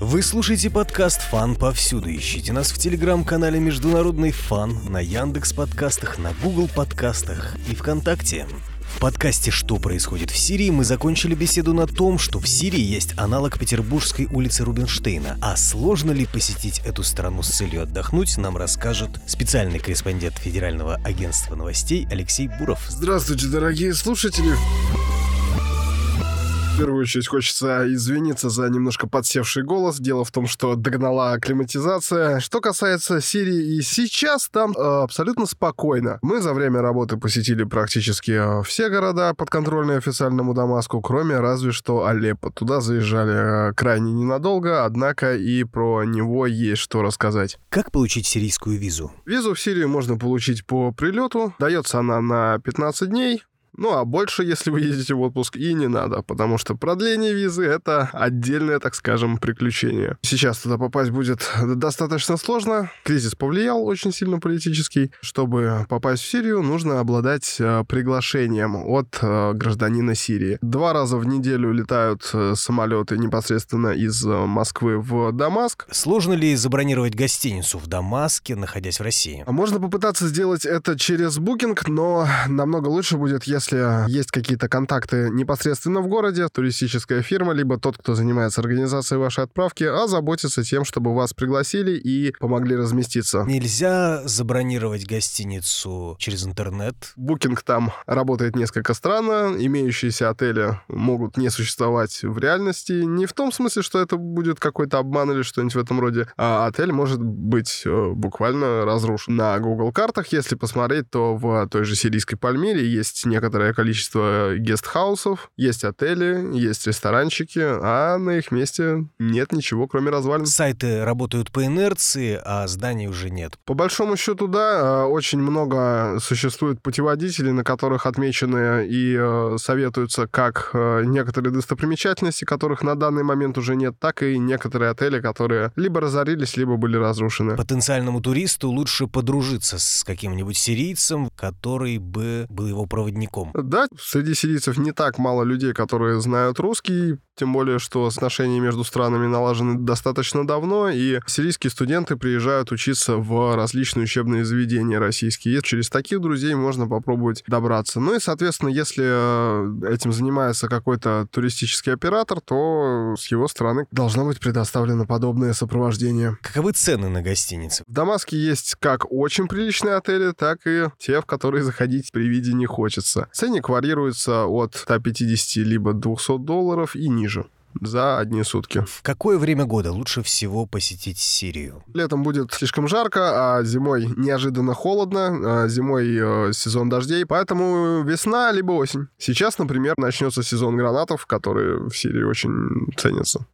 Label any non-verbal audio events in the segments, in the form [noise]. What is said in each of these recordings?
Вы слушаете подкаст «Фан» повсюду. Ищите нас в телеграм-канале «Международный фан», на Яндекс подкастах, на Google подкастах и ВКонтакте. В подкасте «Что происходит в Сирии» мы закончили беседу на том, что в Сирии есть аналог Петербургской улицы Рубинштейна. А сложно ли посетить эту страну с целью отдохнуть, нам расскажет специальный корреспондент Федерального агентства новостей Алексей Буров. Здравствуйте, дорогие слушатели. В первую очередь хочется извиниться за немножко подсевший голос. Дело в том, что догнала акклиматизация. Что касается Сирии, и сейчас там э, абсолютно спокойно. Мы за время работы посетили практически э, все города, подконтрольные официальному Дамаску, кроме разве что Алеппо. Туда заезжали э, крайне ненадолго, однако и про него есть что рассказать. Как получить сирийскую визу? Визу в Сирию можно получить по прилету. Дается она на 15 дней. Ну, а больше, если вы едете в отпуск, и не надо, потому что продление визы — это отдельное, так скажем, приключение. Сейчас туда попасть будет достаточно сложно. Кризис повлиял очень сильно политический. Чтобы попасть в Сирию, нужно обладать э, приглашением от э, гражданина Сирии. Два раза в неделю летают э, самолеты непосредственно из Москвы в Дамаск. Сложно ли забронировать гостиницу в Дамаске, находясь в России? А Можно попытаться сделать это через букинг, но намного лучше будет, если если есть какие-то контакты непосредственно в городе, туристическая фирма, либо тот, кто занимается организацией вашей отправки, озаботится тем, чтобы вас пригласили и помогли разместиться. Нельзя забронировать гостиницу через интернет? Букинг там работает несколько странно. Имеющиеся отели могут не существовать в реальности. Не в том смысле, что это будет какой-то обман или что-нибудь в этом роде, а отель может быть э, буквально разрушен. На Google картах, если посмотреть, то в той же сирийской Пальмире есть некоторые некоторое количество гестхаусов, есть отели, есть ресторанчики, а на их месте нет ничего, кроме развалин. Сайты работают по инерции, а зданий уже нет. По большому счету, да, очень много существует путеводителей, на которых отмечены и э, советуются как э, некоторые достопримечательности, которых на данный момент уже нет, так и некоторые отели, которые либо разорились, либо были разрушены. Потенциальному туристу лучше подружиться с каким-нибудь сирийцем, который бы был его проводником языком. Да, среди сирийцев не так мало людей, которые знают русский, тем более, что отношения между странами налажены достаточно давно, и сирийские студенты приезжают учиться в различные учебные заведения российские. И через таких друзей можно попробовать добраться. Ну и, соответственно, если э, этим занимается какой-то туристический оператор, то с его стороны должно быть предоставлено подобное сопровождение. Каковы цены на гостиницы? В Дамаске есть как очень приличные отели, так и те, в которые заходить при виде не хочется. Ценник варьируется от 150 либо 200 долларов и ниже за одни сутки. В какое время года лучше всего посетить Сирию? Летом будет слишком жарко, а зимой неожиданно холодно, а зимой э, сезон дождей, поэтому весна либо осень. Сейчас, например, начнется сезон гранатов, которые в Сирии очень ценятся.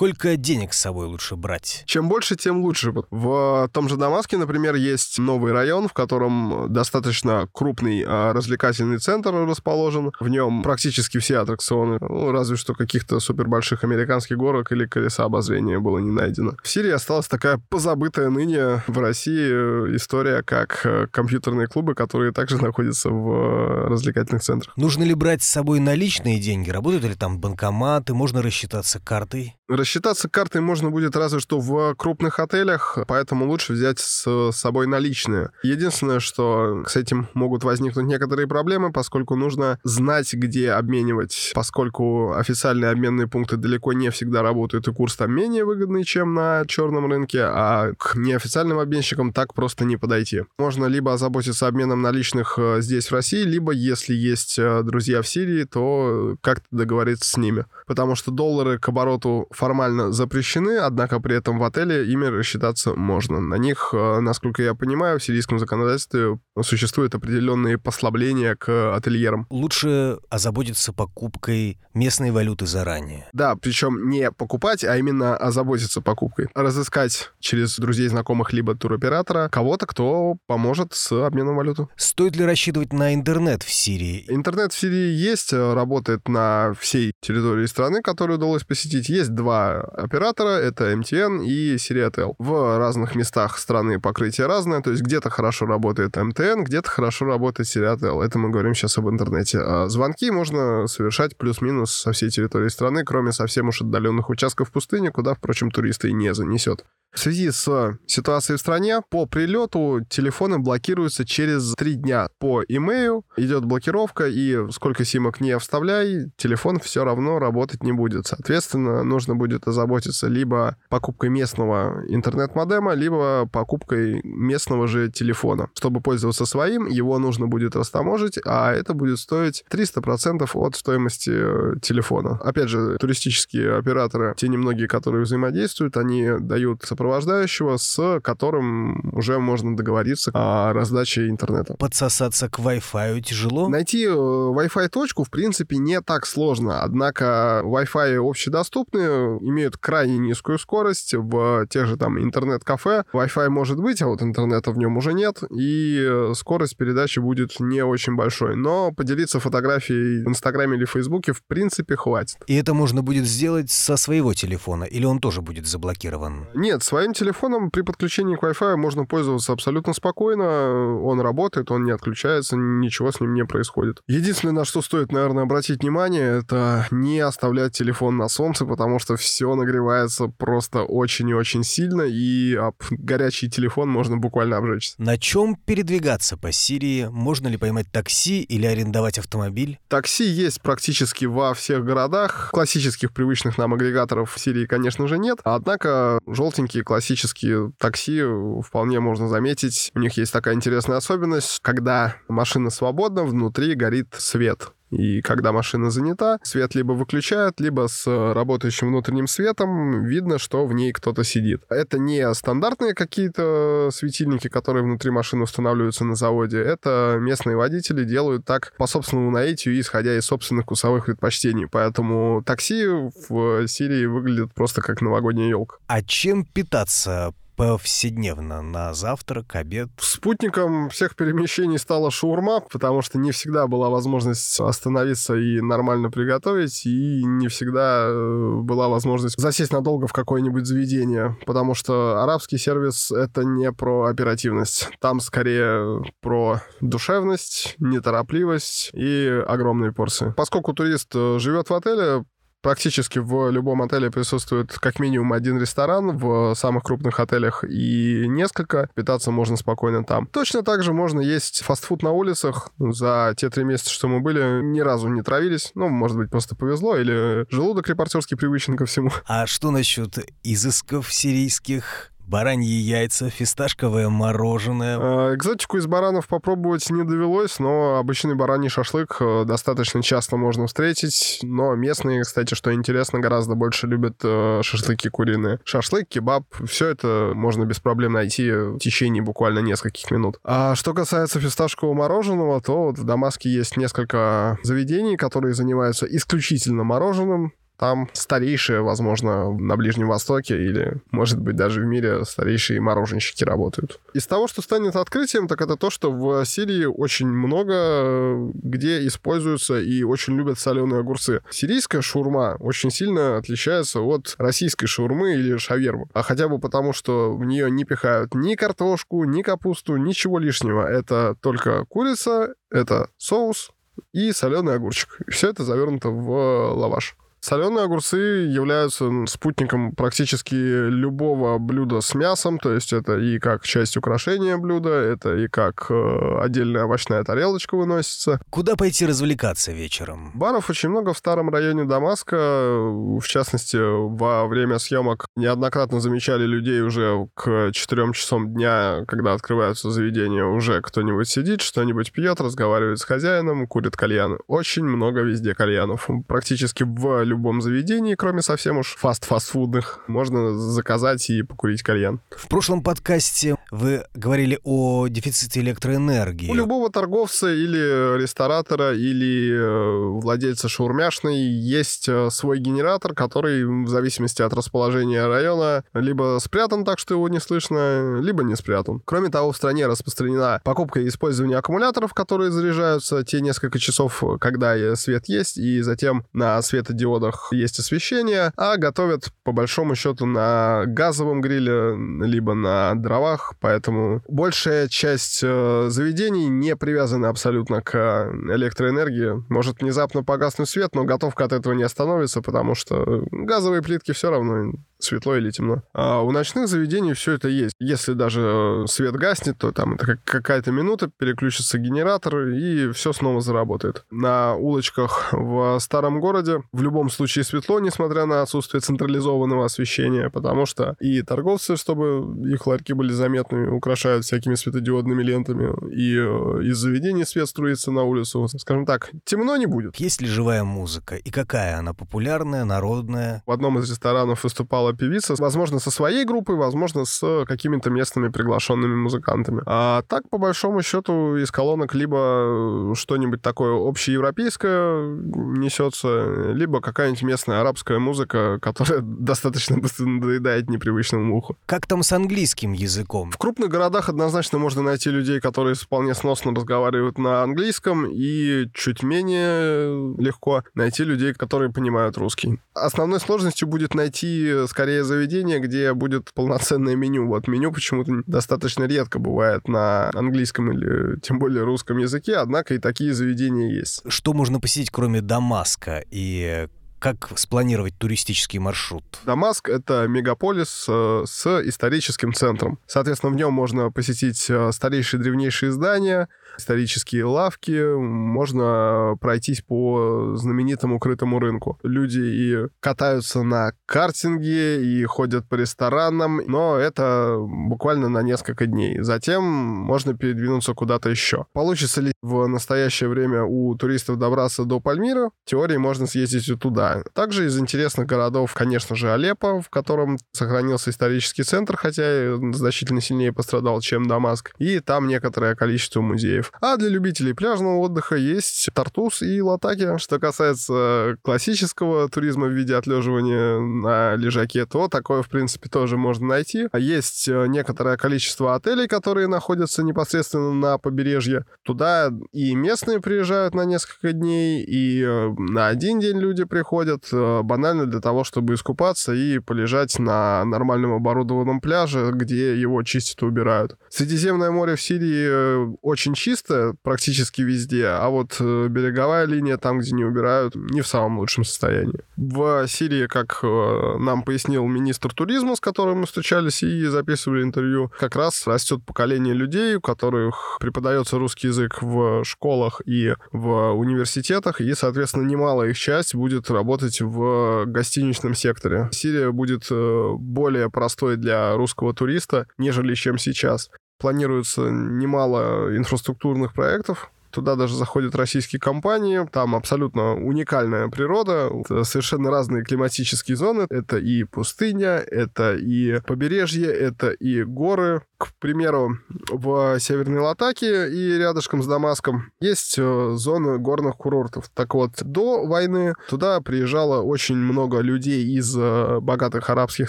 Сколько денег с собой лучше брать? Чем больше, тем лучше. В том же Дамаске, например, есть новый район, в котором достаточно крупный а, развлекательный центр расположен. В нем практически все аттракционы, ну, разве что каких-то супербольших американских горок или колеса обозрения было не найдено. В Сирии осталась такая позабытая ныне в России э, история, как э, компьютерные клубы, которые также находятся в э, развлекательных центрах. Нужно ли брать с собой наличные деньги? Работают ли там банкоматы? Можно рассчитаться картой? Рассчитаться картой можно будет разве что в крупных отелях, поэтому лучше взять с собой наличные. Единственное, что с этим могут возникнуть некоторые проблемы, поскольку нужно знать, где обменивать, поскольку официальные обменные пункты далеко не всегда работают, и курс там менее выгодный, чем на черном рынке, а к неофициальным обменщикам так просто не подойти. Можно либо озаботиться обменом наличных э, здесь, в России, либо, если есть э, друзья в Сирии, то как-то договориться с ними. Потому что доллары к обороту формально запрещены, однако при этом в отеле ими рассчитаться можно. На них, э, насколько я понимаю, в сирийском законодательстве существуют определенные послабления к ательерам. Лучше озаботиться покупкой местной валюты заранее. Да, причем не покупать, а именно озаботиться покупкой. Разыскать через друзей, знакомых, либо туроператора кого-то, кто поможет с обменом валюты. Стоит ли рассчитывать на интернет в Сирии? Интернет в Сирии есть, э, работает на всей территории страны, которую удалось посетить. Есть два оператора, это MTN и Siriatel. В разных местах страны покрытие разное, то есть где-то хорошо работает MTN, где-то хорошо работает Siriatel. Это мы говорим сейчас об интернете. А звонки можно совершать плюс-минус со всей территории страны, кроме совсем уж отдаленных участков пустыни, куда, впрочем, туристы и не занесет. В связи с ситуацией в стране, по прилету телефоны блокируются через три дня. По имейлу идет блокировка, и сколько симок не вставляй, телефон все равно работать не будет. Соответственно, нужно будет озаботиться либо покупкой местного интернет-модема, либо покупкой местного же телефона. Чтобы пользоваться своим, его нужно будет растаможить, а это будет стоить 300% от стоимости э, телефона. Опять же, туристические операторы, те немногие, которые взаимодействуют, они дают сопровождающего, с которым уже можно договориться о раздаче интернета. Подсосаться к Wi-Fi тяжело? Найти э, Wi-Fi точку, в принципе, не так сложно. Однако Wi-Fi общедоступные, имеют крайне низкую скорость. В тех же там интернет-кафе Wi-Fi может быть, а вот интернета в нем уже нет, и э, скорость передачи будет не очень большой. Но поделиться фотографией в Инстаграме или Фейсбуке в принципе хватит. И это можно будет сделать со своего телефона, или он тоже будет заблокирован? Нет, своим телефоном при подключении к Wi-Fi можно пользоваться абсолютно спокойно. Он работает, он не отключается, ничего с ним не происходит. Единственное, на что стоит, наверное, обратить внимание, это не оставлять телефон на солнце, потому что все нагревается просто очень и очень сильно, и об горячий телефон можно буквально обжечься. На чем передвигаться по Сирии? Можно ли поймать такси или арендовать автомобиль? Такси есть практически во всех городах. Классических привычных нам агрегаторов в Сирии, конечно же, нет. Однако желтенькие классические такси вполне можно заметить. У них есть такая интересная особенность, когда машина свободна, внутри горит свет. И когда машина занята, свет либо выключают, либо с работающим внутренним светом видно, что в ней кто-то сидит. Это не стандартные какие-то светильники, которые внутри машины устанавливаются на заводе. Это местные водители делают так по собственному наитию, исходя из собственных вкусовых предпочтений. Поэтому такси в Сирии выглядит просто как новогодняя елка. А чем питаться повседневно на завтрак, обед? Спутником всех перемещений стала шаурма, потому что не всегда была возможность остановиться и нормально приготовить, и не всегда э, была возможность засесть надолго в какое-нибудь заведение, потому что арабский сервис — это не про оперативность. Там скорее про душевность, неторопливость и огромные порции. Поскольку турист э, живет в отеле, Практически в любом отеле присутствует как минимум один ресторан, в самых крупных отелях и несколько. Питаться можно спокойно там. Точно так же можно есть фастфуд на улицах. За те три месяца, что мы были, ни разу не травились. Ну, может быть, просто повезло, или желудок репортерский привычен ко всему. А что насчет изысков сирийских? Бараньи яйца, фисташковое мороженое. А, экзотику из баранов попробовать не довелось, но обычный бараний шашлык э, достаточно часто можно встретить. Но местные, кстати, что интересно, гораздо больше любят э, шашлыки куриные. Шашлык, кебаб, все это можно без проблем найти в течение буквально нескольких минут. А что касается фисташкового мороженого, то вот в Дамаске есть несколько заведений, которые занимаются исключительно мороженым. Там старейшие, возможно, на Ближнем Востоке или, может быть, даже в мире старейшие мороженщики работают. Из того, что станет открытием, так это то, что в Сирии очень много где используются и очень любят соленые огурцы. Сирийская шурма очень сильно отличается от российской шурмы или шавермы. А хотя бы потому, что в нее не пихают ни картошку, ни капусту, ничего лишнего. Это только курица, это соус, и соленый огурчик. Все это завернуто в лаваш. Соленые огурцы являются спутником практически любого блюда с мясом, то есть это и как часть украшения блюда, это и как э, отдельная овощная тарелочка выносится. Куда пойти развлекаться вечером? Баров очень много в старом районе Дамаска, в частности, во время съемок неоднократно замечали людей уже к 4 часам дня, когда открываются заведения, уже кто-нибудь сидит, что-нибудь пьет, разговаривает с хозяином, курит кальяны. Очень много везде кальянов. Практически в любом заведении, кроме совсем уж фаст-фастфудных, можно заказать и покурить кальян. В прошлом подкасте вы говорили о дефиците электроэнергии. У любого торговца или ресторатора, или э, владельца шаурмяшной есть э, свой генератор, который в зависимости от расположения района либо спрятан так, что его не слышно, либо не спрятан. Кроме того, в стране распространена покупка и использование аккумуляторов, которые заряжаются те несколько часов, когда свет есть, и затем на светодиод заводах есть освещение, а готовят по большому счету на газовом гриле, либо на дровах, поэтому большая часть э, заведений не привязана абсолютно к электроэнергии. Может внезапно погаснуть свет, но готовка от этого не остановится, потому что газовые плитки все равно светло или темно. А у ночных заведений все это есть. Если даже э, свет гаснет, то там это какая-то минута, переключится генератор, и все снова заработает. На улочках в старом городе в любом случае светло, несмотря на отсутствие централизованного освещения, потому что и торговцы, чтобы их ларьки были заметны, украшают всякими светодиодными лентами, и э, из заведений свет струится на улицу. Скажем так, темно не будет. Есть ли живая музыка? И какая она? Популярная, народная? В одном из ресторанов выступала певица, возможно, со своей группой, возможно, с какими-то местными приглашенными музыкантами. А так, по большому счету, из колонок либо что-нибудь такое общеевропейское несется, либо какая-нибудь местная арабская музыка, которая [laughs] достаточно быстро надоедает непривычному уху. Как там с английским языком? В крупных городах однозначно можно найти людей, которые вполне сносно разговаривают на английском, и чуть менее легко найти людей, которые понимают русский. Основной сложностью будет найти, скорее заведение, где будет полноценное меню. Вот меню почему-то достаточно редко бывает на английском или тем более русском языке, однако и такие заведения есть. Что можно посетить, кроме Дамаска? И как спланировать туристический маршрут? Дамаск — это мегаполис э, с историческим центром. Соответственно, в нем можно посетить э, старейшие древнейшие здания, исторические лавки, можно пройтись по знаменитому крытому рынку. Люди и катаются на картинге, и ходят по ресторанам, но это буквально на несколько дней. Затем можно передвинуться куда-то еще. Получится ли в настоящее время у туристов добраться до Пальмира? В теории можно съездить и туда. Также из интересных городов, конечно же, Алеппо, в котором сохранился исторический центр, хотя значительно сильнее пострадал, чем Дамаск. И там некоторое количество музеев. А для любителей пляжного отдыха есть Тартус и Латаки. Что касается классического туризма в виде отлеживания на лежаке, то такое, в принципе, тоже можно найти. Есть э, некоторое количество отелей, которые находятся непосредственно на побережье. Туда и местные приезжают на несколько дней, и э, на один день люди приходят э, банально для того, чтобы искупаться и полежать на нормальном оборудованном пляже, где его чистят и убирают. Средиземное море в Сирии очень чисто, чисто практически везде, а вот э, береговая линия, там, где не убирают, не в самом лучшем состоянии. В Сирии, как э, нам пояснил министр туризма, с которым мы встречались и записывали интервью, как раз растет поколение людей, у которых преподается русский язык в школах и в университетах, и, соответственно, немалая их часть будет работать в гостиничном секторе. Сирия будет э, более простой для русского туриста, нежели чем сейчас планируется немало инфраструктурных проектов, Туда даже заходят российские компании. Там абсолютно уникальная природа, совершенно разные климатические зоны. Это и пустыня, это и побережье, это и горы, к примеру, в Северной Латаке и рядышком с Дамаском есть э, зоны горных курортов. Так вот, до войны туда приезжало очень много людей из э, богатых арабских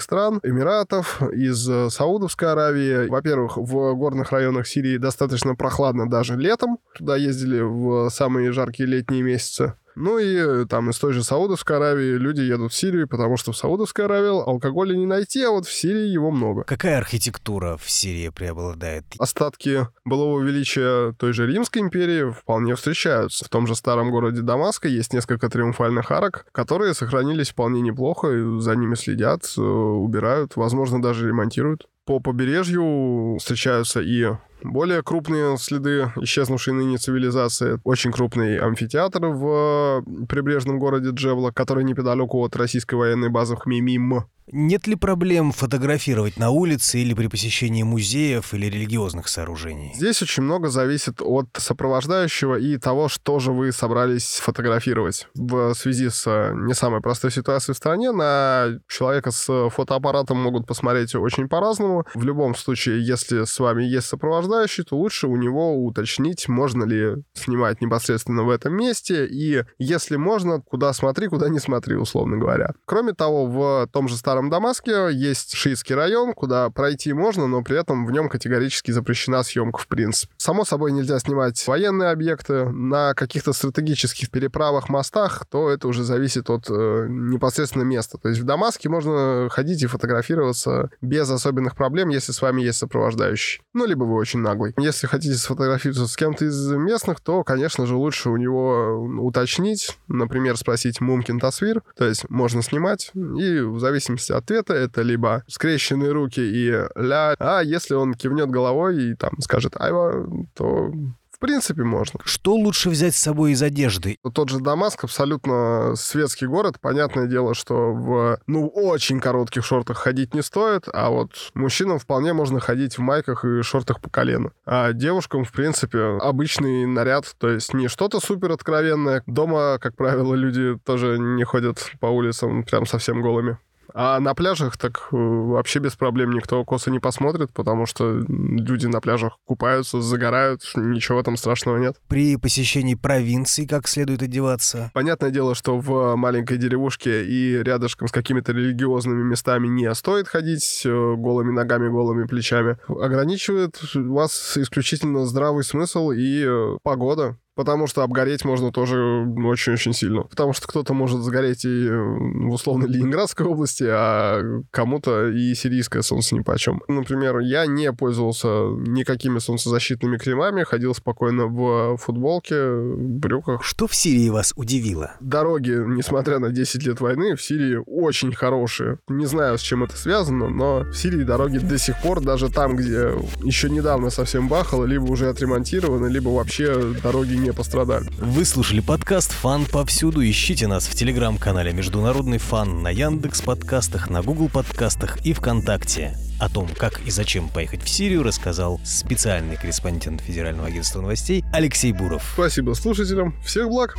стран, Эмиратов, из э, Саудовской Аравии. Во-первых, в горных районах Сирии достаточно прохладно даже летом. Туда ездили в самые жаркие летние месяцы. Ну и э, там из той же Саудовской Аравии люди едут в Сирию, потому что в Саудовской Аравии алкоголя не найти, а вот в Сирии его много. Какая архитектура в Сирии преобладает? Остатки былого величия той же Римской империи вполне встречаются. В том же старом городе Дамаска есть несколько триумфальных арок, которые сохранились вполне неплохо, за ними следят, э, убирают, возможно, даже ремонтируют. По побережью встречаются и более крупные следы исчезнувшей ныне цивилизации. Очень крупный амфитеатр в прибрежном городе Джевла, который неподалеку от российской военной базы Хмимим. Нет ли проблем фотографировать на улице или при посещении музеев или религиозных сооружений? Здесь очень много зависит от сопровождающего и того, что же вы собрались фотографировать. В связи с э, не самой простой ситуацией в стране на человека с фотоаппаратом могут посмотреть очень по-разному. В любом случае, если с вами есть сопровождающий, то лучше у него уточнить, можно ли снимать непосредственно в этом месте, и если можно, куда смотри, куда не смотри, условно говоря. Кроме того, в том же старом самом Дамаске есть шиитский район, куда пройти можно, но при этом в нем категорически запрещена съемка в принципе. Само собой нельзя снимать военные объекты. На каких-то стратегических переправах, мостах, то это уже зависит от э, непосредственно места. То есть в Дамаске можно ходить и фотографироваться без особенных проблем, если с вами есть сопровождающий. Ну, либо вы очень наглый. Если хотите сфотографироваться с кем-то из местных, то, конечно же, лучше у него уточнить, например, спросить «Мумкин Тасвир», то есть можно снимать, и в зависимости от ответа это либо скрещенные руки и ля, а если он кивнет головой и там скажет «Айва», то принципе, можно. Что лучше взять с собой из одежды? Тот же Дамаск абсолютно светский город. Понятное дело, что в, ну, очень коротких шортах ходить не стоит, а вот мужчинам вполне можно ходить в майках и шортах по колено. А девушкам, в принципе, обычный наряд, то есть не что-то супер откровенное. Дома, как правило, люди тоже не ходят по улицам прям совсем голыми. А на пляжах так э, вообще без проблем никто косо не посмотрит, потому что люди на пляжах купаются, загорают, ничего там страшного нет. При посещении провинции как следует одеваться? Понятное дело, что в маленькой деревушке и рядышком с какими-то религиозными местами не стоит ходить э, голыми ногами, голыми плечами. Ограничивает вас исключительно здравый смысл и э, погода. Потому что обгореть можно тоже очень-очень сильно. Потому что кто-то может сгореть и в условно Ленинградской области, а кому-то и сирийское солнце ни по чем. Например, я не пользовался никакими солнцезащитными кремами, ходил спокойно в футболке, брюках. Что в Сирии вас удивило? Дороги, несмотря на 10 лет войны, в Сирии очень хорошие. Не знаю, с чем это связано, но в Сирии дороги до сих пор, даже там, где еще недавно совсем бахало, либо уже отремонтированы, либо вообще дороги не пострадали. Вы слушали подкаст «Фан повсюду». Ищите нас в телеграм-канале «Международный фан» на Яндекс подкастах, на Google подкастах и ВКонтакте. О том, как и зачем поехать в Сирию, рассказал специальный корреспондент Федерального агентства новостей Алексей Буров. Спасибо слушателям. Всех благ.